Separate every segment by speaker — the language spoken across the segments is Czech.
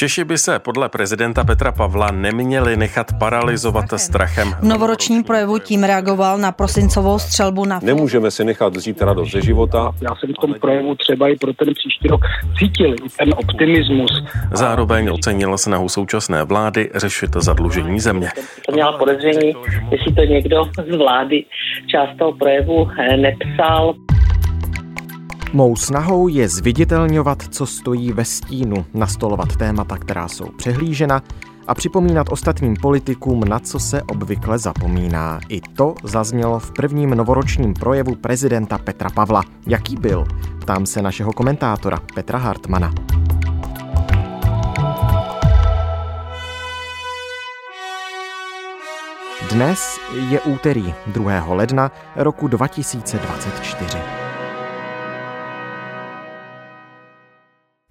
Speaker 1: Češi by se podle prezidenta Petra Pavla neměli nechat paralizovat strachem.
Speaker 2: V novoročním projevu tím reagoval na prosincovou střelbu na...
Speaker 3: Nemůžeme si nechat vzít radost ze života.
Speaker 4: Já jsem v tom projevu třeba i pro ten příští rok cítil i ten optimismus.
Speaker 1: Zároveň ocenil snahu současné vlády řešit zadlužení země.
Speaker 5: To měla podezření, jestli to někdo z vlády část toho projevu eh, nepsal.
Speaker 6: Mou snahou je zviditelňovat, co stojí ve stínu, nastolovat témata, která jsou přehlížena a připomínat ostatním politikům, na co se obvykle zapomíná. I to zaznělo v prvním novoročním projevu prezidenta Petra Pavla. Jaký byl? Ptám se našeho komentátora Petra Hartmana. Dnes je úterý 2. ledna roku 2024.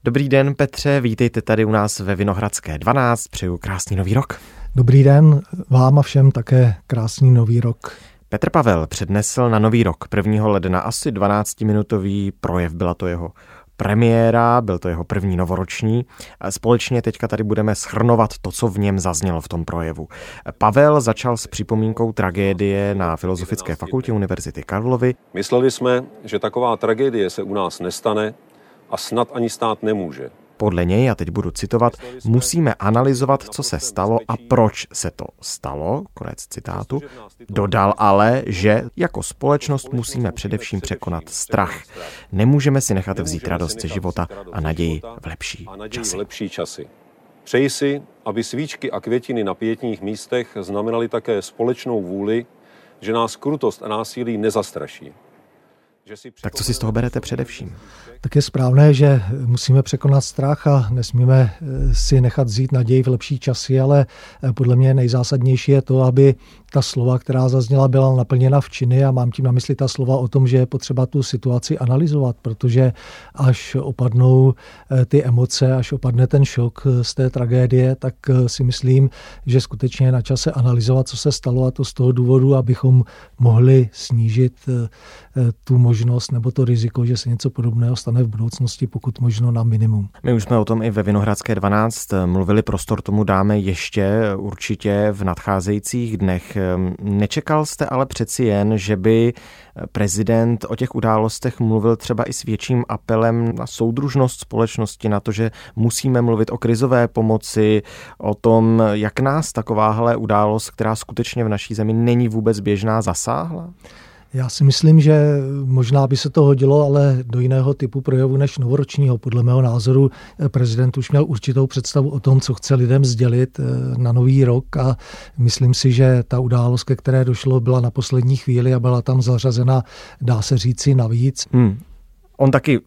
Speaker 6: Dobrý den, Petře, vítejte tady u nás ve Vinohradské 12. Přeju krásný nový rok.
Speaker 7: Dobrý den, vám a všem také krásný nový rok.
Speaker 6: Petr Pavel přednesl na nový rok 1. ledna asi 12-minutový projev, byla to jeho premiéra, byl to jeho první novoroční. Společně teďka tady budeme schrnovat to, co v něm zaznělo v tom projevu. Pavel začal s připomínkou tragédie na Filozofické fakultě Univerzity Karlovy.
Speaker 3: Mysleli jsme, že taková tragédie se u nás nestane, a snad ani stát nemůže.
Speaker 6: Podle něj, a teď budu citovat, musíme analyzovat, co se stalo a proč se to stalo, konec citátu. Dodal ale, že jako společnost musíme především překonat strach. Nemůžeme si nechat vzít radost ze života a naději v lepší časy.
Speaker 3: lepší časy. Přeji si, aby svíčky a květiny na pětních místech znamenaly také společnou vůli, že nás krutost a násilí nezastraší.
Speaker 6: Tak co si z toho berete především?
Speaker 7: Tak je správné, že musíme překonat strach a nesmíme eh, si nechat vzít naději v lepší časy, ale eh, podle mě nejzásadnější je to, aby ta slova, která zazněla, byla naplněna v činy a mám tím na mysli ta slova o tom, že je potřeba tu situaci analyzovat, protože až opadnou eh, ty emoce, až opadne ten šok z té tragédie, tak si myslím, že skutečně je na čase analyzovat, co se stalo a to z toho důvodu, abychom mohli snížit tu možnost nebo to riziko, že se něco podobného stane v budoucnosti, pokud možno na minimum.
Speaker 6: My už jsme o tom i ve Vinohradské 12 mluvili, prostor tomu dáme ještě určitě v nadcházejících dnech. Nečekal jste ale přeci jen, že by prezident o těch událostech mluvil třeba i s větším apelem na soudružnost společnosti, na to, že musíme mluvit o krizové pomoci, o tom, jak nás takováhle událost, která skutečně v naší zemi není vůbec běžná, zasáhla?
Speaker 7: Já si myslím, že možná by se to hodilo, ale do jiného typu projevu než novoročního. Podle mého názoru eh, prezident už měl určitou představu o tom, co chce lidem sdělit eh, na nový rok a myslím si, že ta událost, ke které došlo, byla na poslední chvíli a byla tam zařazena, dá se říci, navíc. Hmm.
Speaker 6: On taky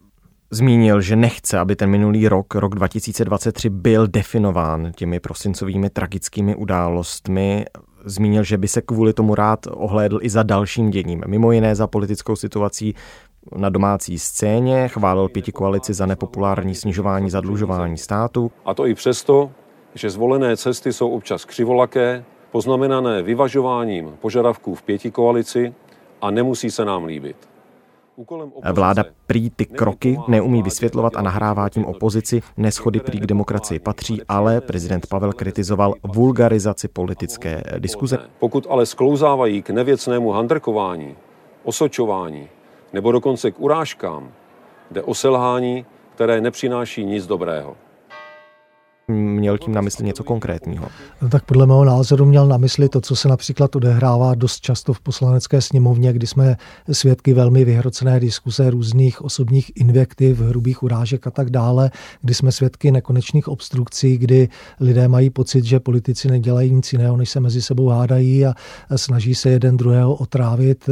Speaker 6: zmínil, že nechce, aby ten minulý rok, rok 2023, byl definován těmi prosincovými tragickými událostmi zmínil, že by se kvůli tomu rád ohlédl i za dalším děním, mimo jiné za politickou situací na domácí scéně, chválil pěti koalici za nepopulární snižování zadlužování státu.
Speaker 3: A to i přesto, že zvolené cesty jsou občas křivolaké, poznamenané vyvažováním požadavků v pěti koalici a nemusí se nám líbit.
Speaker 6: Vláda prý ty kroky neumí vysvětlovat a nahrává tím opozici. Neschody prý k demokracii patří, ale prezident Pavel kritizoval vulgarizaci politické diskuze.
Speaker 3: Pokud ale sklouzávají k nevěcnému handrkování, osočování nebo dokonce k urážkám, jde o selhání, které nepřináší nic dobrého
Speaker 6: měl tím na mysli něco konkrétního?
Speaker 7: No, tak podle mého názoru měl na mysli to, co se například odehrává dost často v poslanecké sněmovně, kdy jsme svědky velmi vyhrocené diskuse různých osobních invektiv, hrubých urážek a tak dále, kdy jsme svědky nekonečných obstrukcí, kdy lidé mají pocit, že politici nedělají nic jiného, než se mezi sebou hádají a snaží se jeden druhého otrávit.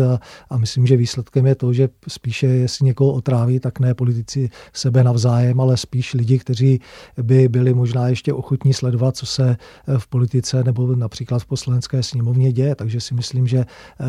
Speaker 7: A myslím, že výsledkem je to, že spíše jestli někoho otráví, tak ne politici sebe navzájem, ale spíš lidi, kteří by byli možná možná ještě ochotní sledovat, co se v politice nebo například v poslanecké sněmovně děje. Takže si myslím, že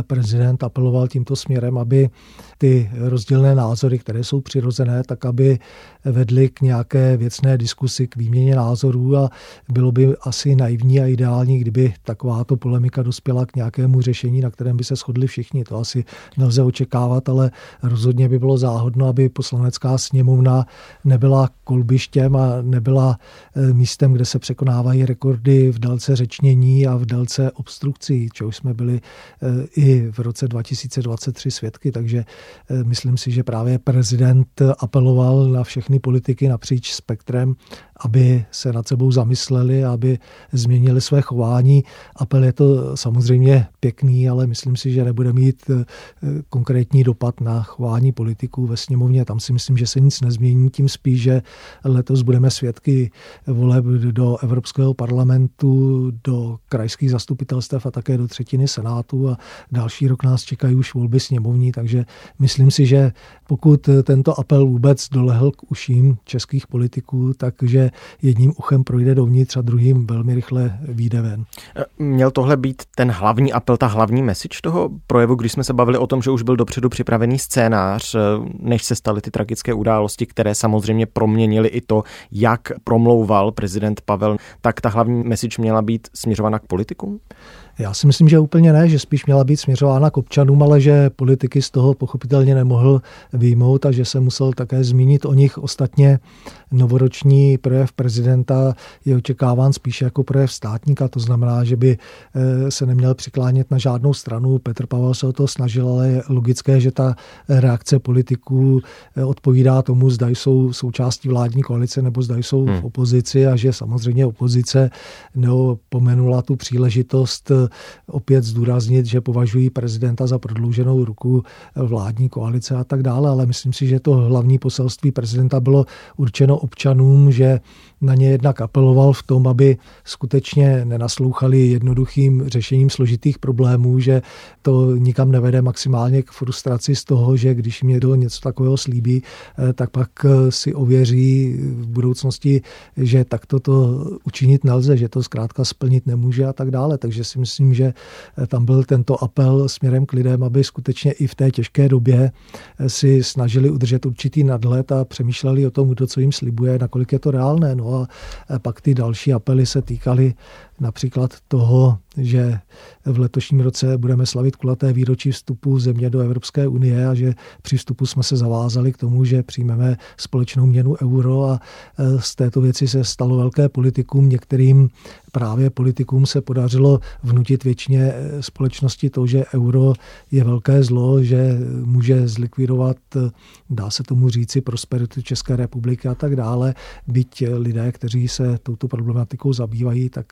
Speaker 7: prezident apeloval tímto směrem, aby ty rozdílné názory, které jsou přirozené, tak aby vedly k nějaké věcné diskusi, k výměně názorů a bylo by asi naivní a ideální, kdyby takováto polemika dospěla k nějakému řešení, na kterém by se shodli všichni. To asi nelze očekávat, ale rozhodně by bylo záhodno, aby poslanecká sněmovna nebyla kolbištěm a nebyla eh, místem, kde se překonávají rekordy v délce řečnění a v délce obstrukcí, čehož jsme byli eh, i v roce 2023 svědky. Takže eh, myslím si, že právě prezident apeloval na všechny politiky napříč spektrem, aby se nad sebou zamysleli, aby změnili své chování. Apel je to samozřejmě pěkný, ale myslím si, že nebude mít eh, konkrétní dopad na chování politiků ve sněmovně. Tam si myslím, že se nic nezmění, tím spíš, že letos budeme svědky voleb do Evropského parlamentu, do krajských zastupitelstev a také do třetiny senátu a další rok nás čekají už volby sněmovní, takže myslím si, že pokud tento apel vůbec dolehl k uším českých politiků, takže jedním uchem projde dovnitř a druhým velmi rychle vyjde ven.
Speaker 6: Měl tohle být ten hlavní apel, ta hlavní message toho projevu, když jsme se bavili o tom, že už byl dopředu připravený scénář, než se staly ty tragické události, které samozřejmě proměnily i to, jak promlouval prezident Pavel, tak ta hlavní message měla být směřována k politikům?
Speaker 7: Já si myslím, že úplně ne, že spíš měla být směřována k občanům, ale že politiky z toho pochopitelně nemohl výjmout a že se musel také zmínit o nich. Ostatně novoroční projev prezidenta je očekáván spíše jako projev státníka, to znamená, že by eh, se neměl přiklánět na žádnou stranu. Petr Pavel se o to snažil, ale je logické, že ta reakce politiků eh, odpovídá tomu, zda jsou součástí vládní koalice nebo zda jsou v hmm. opozici a že samozřejmě opozice neopomenula tu příležitost eh, opět zdůraznit, že považují prezidenta za prodlouženou ruku vládní koalice a tak dále, ale myslím si, že to hlavní poselství prezidenta bylo určeno občanům, že na ně jednak apeloval v tom, aby skutečně nenaslouchali jednoduchým řešením složitých problémů, že to nikam nevede maximálně k frustraci z toho, že když mě do něco takového slíbí, eh, tak pak eh, si ověří v budoucnosti, že takto to učinit nelze, že to zkrátka splnit nemůže a tak dále. Takže si myslím, že eh, tam byl tento apel směrem k lidem, aby skutečně i v té těžké době si snažili udržet určitý nadhled a přemýšleli o tom, kdo co jim slibuje, nakolik je to reálné. No a pak ty další apely se týkaly například toho, že v letošním roce budeme slavit kulaté výročí vstupu země do Evropské unie a že při vstupu jsme se zavázali k tomu, že přijmeme společnou měnu euro a e, z této věci se stalo velké politikum. Některým právě politikům se podařilo vnutit většině e, společnosti to, že euro je velké zlo, že může zlikvidovat, e, dá se tomu říci, prosperitu České republiky a tak dále. Byť lidé, kteří se touto problematikou zabývají, tak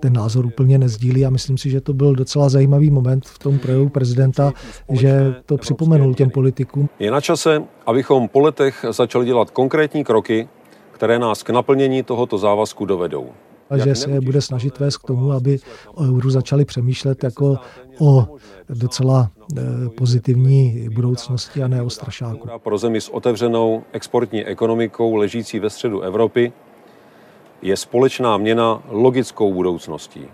Speaker 7: ten názor úplně nezdílí a myslím si, že to byl docela zajímavý moment v tom projevu prezidenta, že to připomenul těm politikům.
Speaker 3: Je na čase, abychom po letech začali dělat konkrétní kroky, které nás k naplnění tohoto závazku dovedou.
Speaker 7: A že se bude snažit vést k tomu, aby o euru začali přemýšlet jako o docela eh, pozitivní budoucnosti a ne o strašáku.
Speaker 3: Pro zemi s otevřenou exportní ekonomikou ležící ve středu Evropy je společná měna logickou budoucností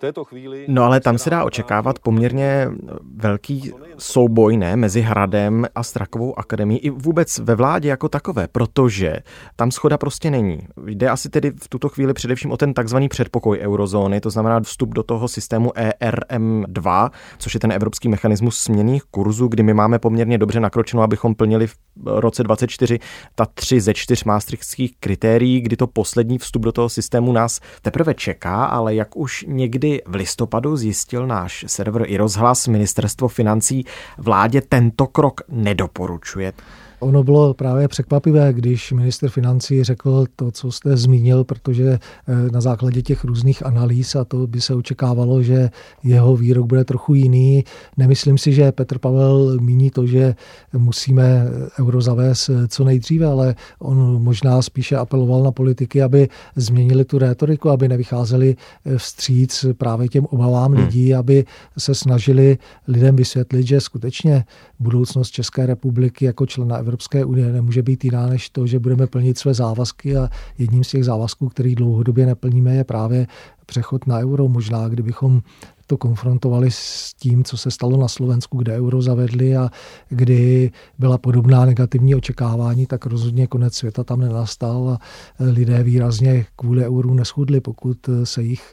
Speaker 6: této chvíli... No ale tam se dá očekávat poměrně velký souboj ne, mezi Hradem a Strakovou akademií i vůbec ve vládě jako takové, protože tam schoda prostě není. Jde asi tedy v tuto chvíli především o ten takzvaný předpokoj eurozóny, to znamená vstup do toho systému ERM2, což je ten evropský mechanismus směných kurzů, kdy my máme poměrně dobře nakročeno, abychom plnili v roce 24 ta tři ze čtyř maastrichtských kritérií, kdy to poslední vstup do toho systému nás teprve čeká, ale jak už někdy v listopadu zjistil náš server i rozhlas, ministerstvo financí vládě tento krok nedoporučuje.
Speaker 7: Ono bylo právě překvapivé, když minister financí řekl to, co jste zmínil, protože eh, na základě těch různých analýz a to by se očekávalo, že jeho výrok bude trochu jiný. Nemyslím si, že Petr Pavel míní to, že musíme euro zavést eh, co nejdříve, ale on možná spíše apeloval na politiky, aby změnili tu rétoriku, aby nevycházeli eh, vstříc právě těm obavám hmm. lidí, aby se snažili lidem vysvětlit, že skutečně budoucnost České republiky jako člena Evropské unie nemůže být jiná než to, že budeme plnit své závazky a jedním z těch závazků, který dlouhodobě neplníme, je právě přechod na euro. Možná, kdybychom to konfrontovali s tím, co se stalo na Slovensku, kde euro zavedli a kdy byla podobná negativní očekávání, tak rozhodně konec světa tam nenastal a lidé výrazně kvůli euru neschudli. Pokud se jich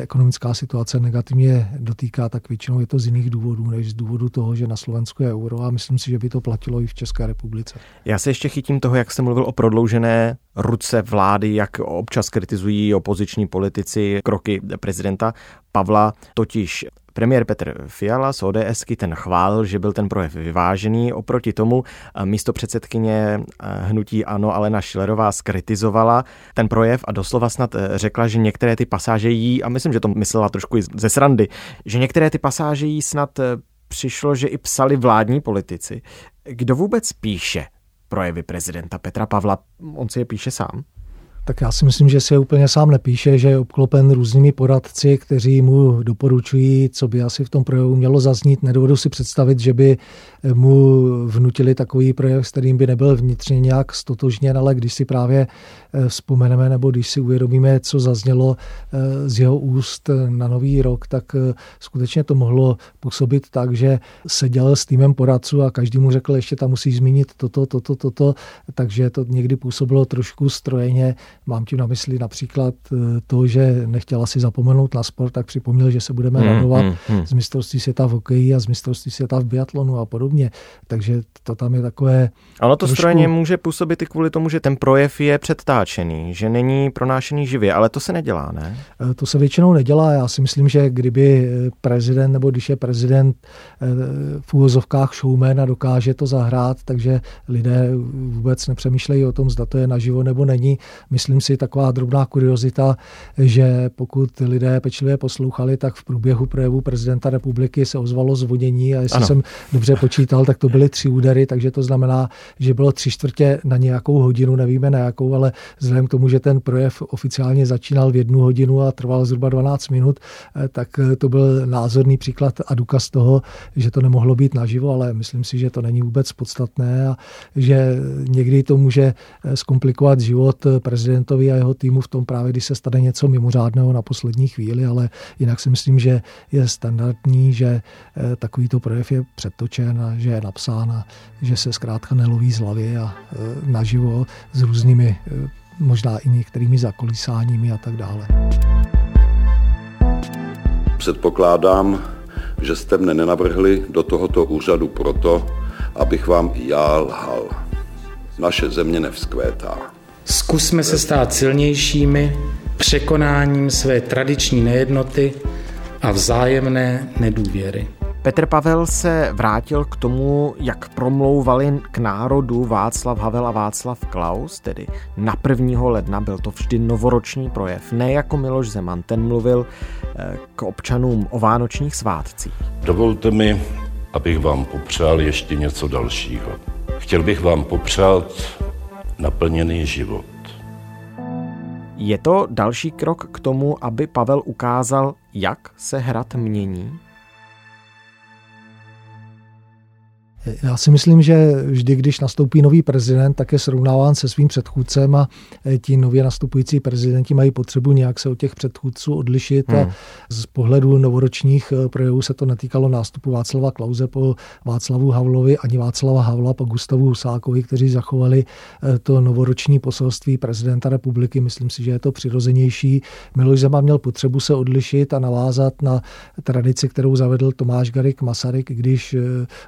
Speaker 7: ekonomická situace negativně dotýká, tak většinou je to z jiných důvodů, než z důvodu toho, že na Slovensku je euro a myslím si, že by to platilo i v České republice.
Speaker 6: Já se ještě chytím toho, jak jste mluvil o prodloužené ruce vlády, jak občas kritizují opoziční politici kroky prezidenta Pavla, totiž Premiér Petr Fiala z ODSky ten chválil, že byl ten projev vyvážený. Oproti tomu eh, místo předsedkyně eh, hnutí Ano Alena Šilerová skritizovala ten projev a doslova snad eh, řekla, že některé ty pasáže jí, a myslím, že to myslela trošku i ze srandy, že některé ty pasáže jí snad přišlo, že i psali vládní politici. Kdo vůbec píše projevy prezidenta Petra Pavla? On si je píše sám?
Speaker 7: Tak já si myslím, že si je úplně sám nepíše, že je obklopen různými poradci, kteří mu doporučují, co by asi v tom projevu mělo zaznít. Nedovedu si představit, že by mu vnutili takový projev, s kterým by nebyl vnitřně nějak stotožněn, ale když si právě eh, vzpomeneme nebo když si uvědomíme, co zaznělo eh, z jeho úst na nový rok, tak eh, skutečně to mohlo působit tak, že seděl s týmem poradců a každý mu řekl, ještě tam musí zmínit toto, toto, toto, takže to někdy působilo trošku strojeně Mám tím na mysli například eh, to, že nechtěla si zapomenout na sport, tak připomněl, že se budeme hmm, radovat hmm, hmm. z mistrovství světa v hokeji a z mistrovství světa v biatlonu a podobně. Takže to tam je takové...
Speaker 6: Ono to trošku... strojeně může působit i kvůli tomu, že ten projev je předtáčený, že není pronášený živě, ale to se nedělá, ne?
Speaker 7: Eh, to se většinou nedělá. Já si myslím, že kdyby eh, prezident, nebo když je prezident v úvozovkách showman a dokáže to zahrát, takže lidé vůbec nepřemýšlejí o tom, zda to je naživo nebo není. My myslím si, taková drobná kuriozita, že pokud lidé pečlivě poslouchali, tak v průběhu projevu prezidenta republiky se ozvalo zvonění a jestli ano. jsem dobře počítal, tak to byly tři údery, takže to znamená, že bylo tři čtvrtě na nějakou hodinu, nevíme na jakou, ale vzhledem k tomu, že ten projev oficiálně začínal v jednu hodinu a trval zhruba 12 minut, eh, tak eh, to byl názorný příklad a důkaz toho, že to nemohlo být naživo, ale myslím si, že to není vůbec podstatné a že někdy to může eh, zkomplikovat život prezidenta prezidentovi a jeho týmu v tom právě, když se stane něco mimořádného na poslední chvíli, ale jinak si myslím, že je standardní, že eh, takovýto projev je předtočen a že je napsán a že se zkrátka neloví z hlavy a eh, naživo s různými eh, možná i některými zakolísáními a tak dále.
Speaker 8: Předpokládám, že jste mne nenavrhli do tohoto úřadu proto, abych vám já lhal. Naše země nevzkvétá.
Speaker 9: Zkusme se stát silnějšími překonáním své tradiční nejednoty a vzájemné nedůvěry.
Speaker 6: Petr Pavel se vrátil k tomu, jak promlouvali k národu Václav Havel a Václav Klaus, tedy na 1. ledna byl to vždy novoroční projev, ne jako Miloš Zeman, ten mluvil eh, k občanům o vánočních svátcích.
Speaker 8: Dovolte mi, abych vám popřál ještě něco dalšího. Chtěl bych vám popřát naplněný život.
Speaker 6: Je to další krok k tomu, aby Pavel ukázal, jak se hrad mění?
Speaker 7: Já si myslím, že vždy, když nastoupí nový prezident, tak je srovnáván se svým předchůdcem a e, ti nově nastupující prezidenti mají potřebu nějak se od těch předchůdců odlišit hmm. a z pohledu novoročních e, projevů se to netýkalo nástupu Václava Klauze po Václavu Havlovi ani Václava Havla po Gustavu Husákovi, kteří zachovali e, to novoroční poselství prezidenta republiky. Myslím si, že je to přirozenější. Miloš Zeman měl potřebu se odlišit a navázat na tradici, kterou zavedl Tomáš Garik Masaryk, když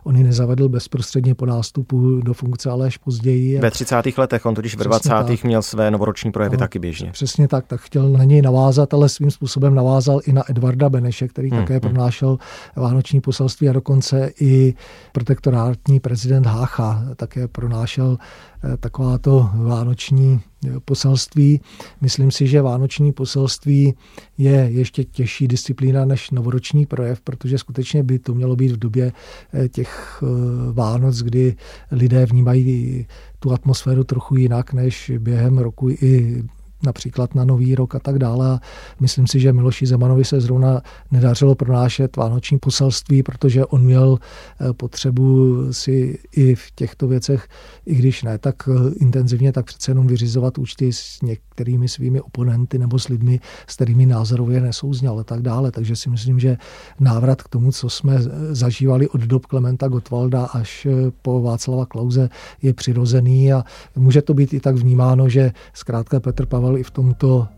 Speaker 7: on ji zavedl bezprostředně po nástupu do funkce, ale až později.
Speaker 6: Ve 30. letech, on totiž ve 20. Tak. měl své novoroční projevy no, taky běžně.
Speaker 7: Přesně tak, tak chtěl na něj navázat, ale svým způsobem navázal i na Edvarda Beneše, který hmm, také hmm. pronášel vánoční poselství a dokonce i protektorátní prezident Hácha také pronášel eh, takováto vánoční poselství. Myslím si, že vánoční poselství je ještě těžší disciplína než novoroční projev, protože skutečně by to mělo být v době eh, těch eh, Vánoc, kdy lidé vnímají tu atmosféru trochu jinak než během roku i například na Nový rok a tak dále. A myslím si, že Miloši Zemanovi se zrovna nedařilo pronášet vánoční poselství, protože on měl eh, potřebu si i v těchto věcech, i když ne tak eh, intenzivně, tak přece jenom vyřizovat účty s některými svými oponenty nebo s lidmi, s kterými názorově nesouzněl a tak dále. Takže si myslím, že návrat k tomu, co jsme zažívali od dob Klementa Gottwalda až po Václava Klauze, je přirozený a může to být i tak vnímáno, že zkrátka Petr Pavel i v tomto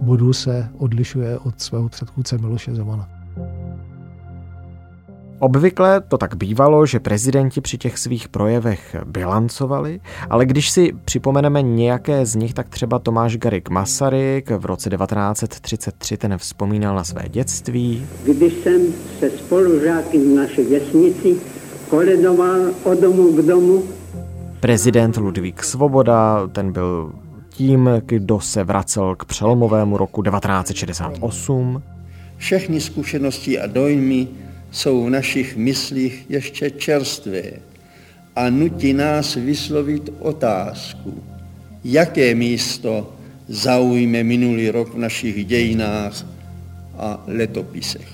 Speaker 7: bodu se odlišuje od svého předchůdce Miloše Zemana.
Speaker 6: Obvykle to tak bývalo, že prezidenti při těch svých projevech bilancovali, ale když si připomeneme nějaké z nich, tak třeba Tomáš Garik Masaryk v roce 1933 ten vzpomínal na své dětství.
Speaker 10: Když jsem se spolužáky v naší vesnici koledoval od domu k domu.
Speaker 6: Prezident Ludvík Svoboda, ten byl tím, kdo se vracel k přelomovému roku 1968.
Speaker 11: Všechny zkušenosti a dojmy jsou v našich myslích ještě čerstvé a nutí nás vyslovit otázku, jaké místo zaujme minulý rok v našich dějinách a letopisech.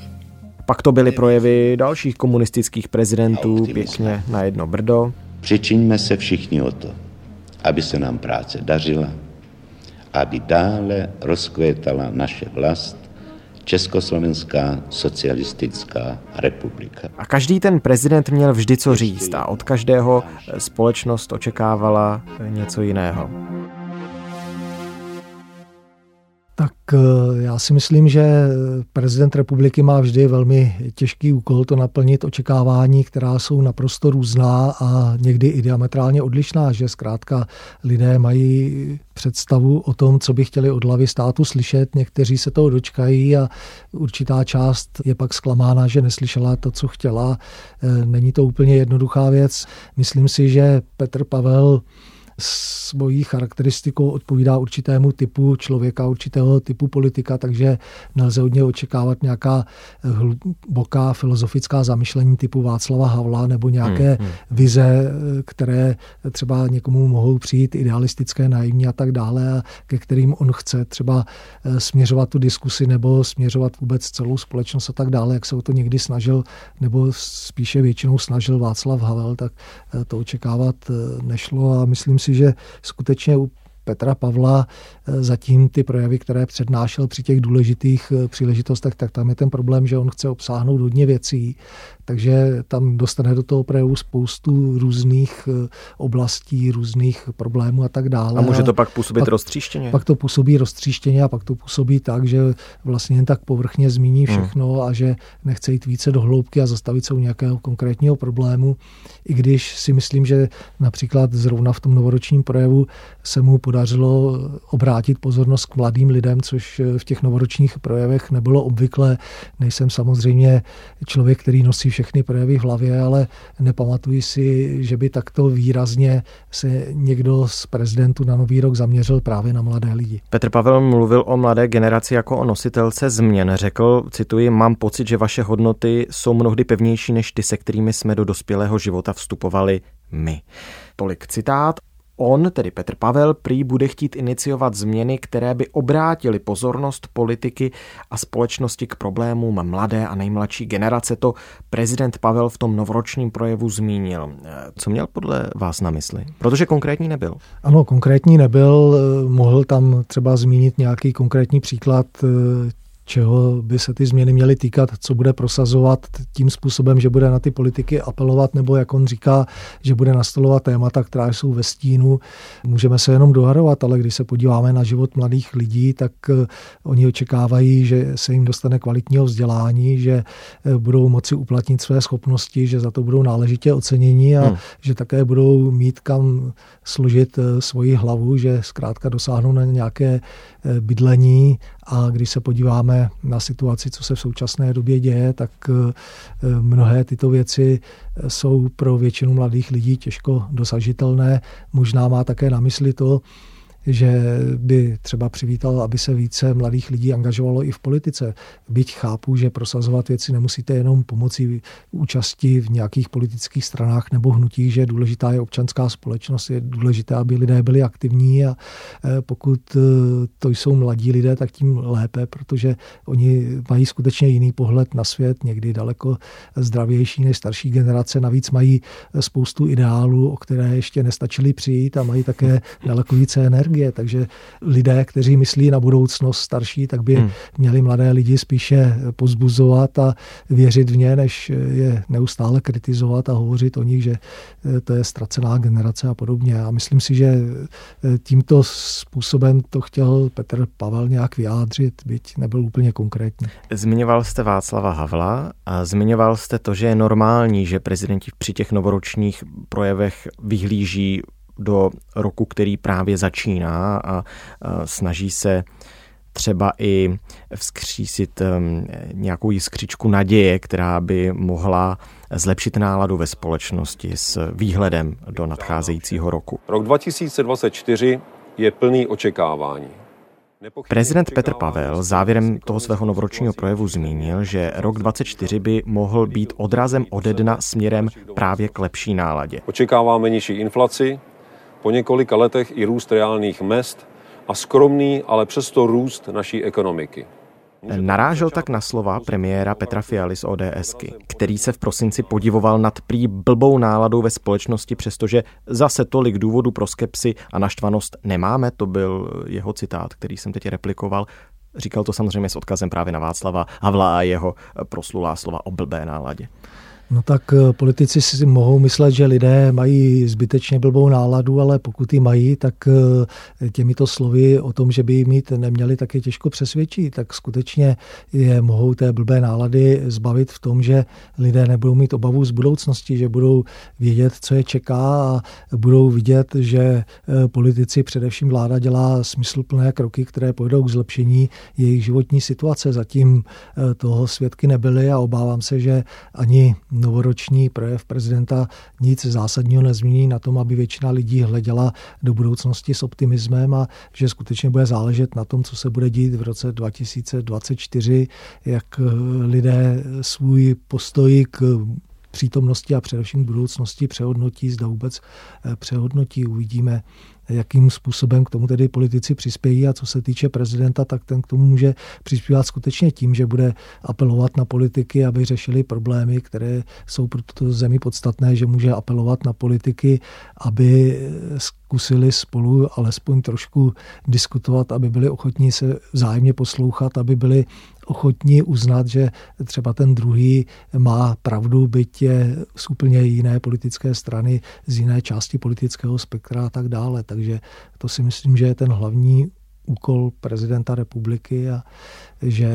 Speaker 6: Pak to byly projevy dalších komunistických prezidentů pěkně na jedno brdo.
Speaker 12: Přičiňme se všichni o to, aby se nám práce dařila, aby dále rozkvétala naše vlast, Československá socialistická republika.
Speaker 6: A každý ten prezident měl vždy co říct a od každého společnost očekávala něco jiného.
Speaker 7: Tak eh, já si myslím, že prezident republiky má vždy velmi těžký úkol to naplnit očekávání, která jsou naprosto různá a někdy i diametrálně odlišná, že zkrátka lidé mají představu o tom, co by chtěli od hlavy státu slyšet. Někteří se toho dočkají a určitá část je pak zklamána, že neslyšela to, co chtěla. Eh, není to úplně jednoduchá věc. Myslím si, že Petr Pavel svojí charakteristikou odpovídá určitému typu člověka, určitého typu politika, takže nelze od něj očekávat nějaká hluboká filozofická zamyšlení typu Václava Havla nebo nějaké hmm, hmm. vize, které třeba někomu mohou přijít idealistické, naivní a tak dále, a ke kterým on chce třeba eh, směřovat tu diskusi nebo směřovat vůbec celou společnost a tak dále, jak se o to někdy snažil, nebo spíše většinou snažil Václav Havel, tak eh, to očekávat eh, nešlo a myslím si, že skutečně Petra Pavla eh, zatím ty projevy, které přednášel při těch důležitých eh, příležitostech, tak tam je ten problém, že on chce obsáhnout hodně věcí, takže tam dostane do toho projevu spoustu různých eh, oblastí, různých problémů a tak dále.
Speaker 6: A může to pak působit pak, roztříštěně?
Speaker 7: Pak to působí roztříštěně a pak to působí tak, že vlastně jen tak povrchně zmíní hmm. všechno hmm. a že nechce jít více do hloubky a zastavit se u nějakého konkrétního problému, i když si myslím, že například zrovna v tom novoročním projevu se mu podařilo obrátit pozornost k mladým lidem, což v těch novoročních projevech nebylo obvyklé. Nejsem samozřejmě člověk, který nosí všechny projevy v hlavě, ale nepamatuji si, že by takto výrazně se někdo z prezidentů na Nový rok zaměřil právě na mladé lidi.
Speaker 6: Petr Pavel mluvil o mladé generaci jako o nositelce změn. Řekl, cituji, mám pocit, že vaše hodnoty jsou mnohdy pevnější než ty, se kterými jsme do dospělého života vstupovali my. Tolik citát. On, tedy Petr Pavel, prý bude chtít iniciovat změny, které by obrátily pozornost politiky a společnosti k problémům mladé a nejmladší generace. To prezident Pavel v tom novoročním projevu zmínil. Co měl podle vás na mysli? Protože konkrétní nebyl.
Speaker 7: Ano, konkrétní nebyl. Mohl tam třeba zmínit nějaký konkrétní příklad čeho by se ty změny měly týkat, co bude prosazovat tím způsobem, že bude na ty politiky apelovat, nebo jak on říká, že bude nastolovat témata, která jsou ve stínu. Můžeme se jenom dohadovat, ale když se podíváme na život mladých lidí, tak eh, oni očekávají, že se jim dostane kvalitního vzdělání, že eh, budou moci uplatnit své schopnosti, že za to budou náležitě oceněni a hmm. že také budou mít kam složit eh, svoji hlavu, že zkrátka dosáhnou na nějaké bydlení a když se podíváme na situaci, co se v současné době děje, tak eh, mnohé tyto věci jsou pro většinu mladých lidí těžko dosažitelné. Možná má také na mysli to, že by třeba přivítal, aby se více mladých lidí angažovalo i v politice. Byť chápu, že prosazovat věci nemusíte jenom pomocí účasti v nějakých politických stranách nebo hnutích, že důležitá je občanská společnost, je důležité, aby lidé byli aktivní a e, pokud e, to jsou mladí lidé, tak tím lépe, protože oni mají skutečně jiný pohled na svět, někdy daleko zdravější než starší generace. Navíc mají spoustu ideálů, o které ještě nestačili přijít a mají také daleko více energie. Takže lidé, kteří myslí na budoucnost starší, tak by hmm. měli mladé lidi spíše pozbuzovat a věřit v ně, než je neustále kritizovat a hovořit o nich, že to je ztracená generace a podobně. A myslím si, že tímto způsobem to chtěl Petr Pavel nějak vyjádřit, byť nebyl úplně konkrétní.
Speaker 6: Zmiňoval jste Václava Havla a zmiňoval jste to, že je normální, že prezidenti při těch novoročních projevech vyhlíží do roku, který právě začíná a snaží se třeba i vzkřísit nějakou jiskřičku naděje, která by mohla zlepšit náladu ve společnosti s výhledem do nadcházejícího roku.
Speaker 3: Rok 2024 je plný očekávání.
Speaker 6: Prezident Petr Pavel závěrem toho svého novoročního projevu zmínil, že rok 2024 by mohl být odrazem ode dna směrem právě k lepší náladě.
Speaker 3: Očekáváme nižší inflaci, po několika letech i růst reálných mest a skromný, ale přesto růst naší ekonomiky.
Speaker 6: Narážel tak na slova premiéra Petra Fialy z ODSky, který se v prosinci podivoval nad prý blbou náladou ve společnosti, přestože zase tolik důvodů pro skepsy a naštvanost nemáme. To byl jeho citát, který jsem teď replikoval. Říkal to samozřejmě s odkazem právě na Václava Havla a jeho proslulá slova o blbé náladě.
Speaker 7: No tak eh, politici si mohou myslet, že lidé mají zbytečně blbou náladu, ale pokud ji mají, tak eh, těmito slovy o tom, že by ji mít neměli, tak je těžko přesvědčit. Tak skutečně je mohou té blbé nálady zbavit v tom, že lidé nebudou mít obavu z budoucnosti, že budou vědět, co je čeká a budou vidět, že eh, politici, především vláda, dělá smysluplné kroky, které půjdou k zlepšení jejich životní situace. Zatím toho svědky nebyly a obávám se, že ani novoroční projev prezidenta nic zásadního nezmění na tom, aby většina lidí hleděla do budoucnosti s optimismem a že skutečně bude záležet na tom, co se bude dít v roce 2024, jak lidé svůj postoj k přítomnosti a především budoucnosti přehodnotí, zda vůbec přehodnotí. Uvidíme, jakým způsobem k tomu tedy politici přispějí a co se týče prezidenta, tak ten k tomu může přispívat skutečně tím, že bude apelovat na politiky, aby řešili problémy, které jsou pro tuto zemi podstatné, že může apelovat na politiky, aby zkusili spolu alespoň trošku diskutovat, aby byli ochotní se vzájemně poslouchat, aby byli ochotní uznat, že třeba ten druhý má pravdu, byť je z úplně jiné politické strany, z jiné části politického spektra a tak dále. Takže to si myslím, že je ten hlavní úkol prezidenta republiky a že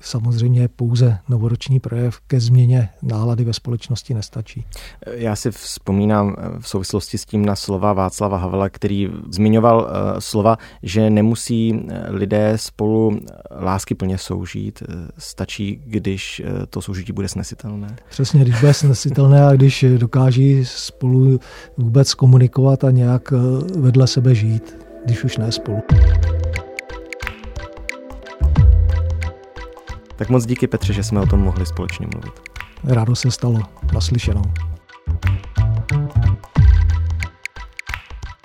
Speaker 7: samozřejmě pouze novoroční projev ke změně nálady ve společnosti nestačí.
Speaker 6: Já si vzpomínám v souvislosti s tím na slova Václava Havela, který zmiňoval eh, slova, že nemusí eh, lidé spolu lásky plně soužít, eh, stačí, když to soužití bude snesitelné.
Speaker 7: Přesně, když bude snesitelné a když dokáží spolu vůbec komunikovat a nějak vedle sebe žít, když už ne spolu.
Speaker 6: Tak moc díky Petře, že jsme o tom mohli společně mluvit.
Speaker 7: Rádo se stalo. Naslyšenou.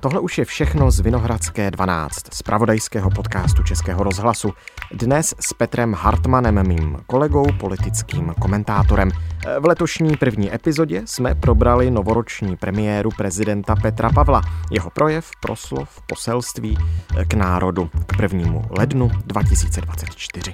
Speaker 6: Tohle už je všechno z Vinohradské 12, z pravodajského podcastu Českého rozhlasu. Dnes s Petrem Hartmanem, mým kolegou, politickým komentátorem. V letošní první epizodě jsme probrali novoroční premiéru prezidenta Petra Pavla, jeho projev, proslov, poselství k národu k prvnímu lednu 2024.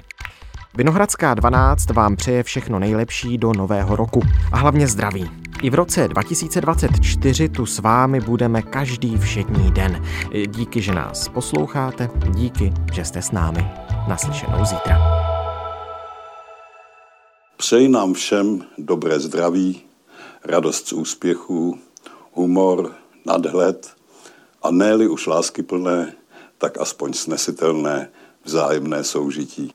Speaker 6: Vinohradská 12 vám přeje všechno nejlepší do nového roku a hlavně zdraví. I v roce 2024 tu s vámi budeme každý všední den. Díky, že nás posloucháte, díky, že jste s námi. Naslyšenou zítra.
Speaker 8: Přeji nám všem dobré zdraví, radost z úspěchů, humor, nadhled a ne-li už láskyplné, tak aspoň snesitelné vzájemné soužití.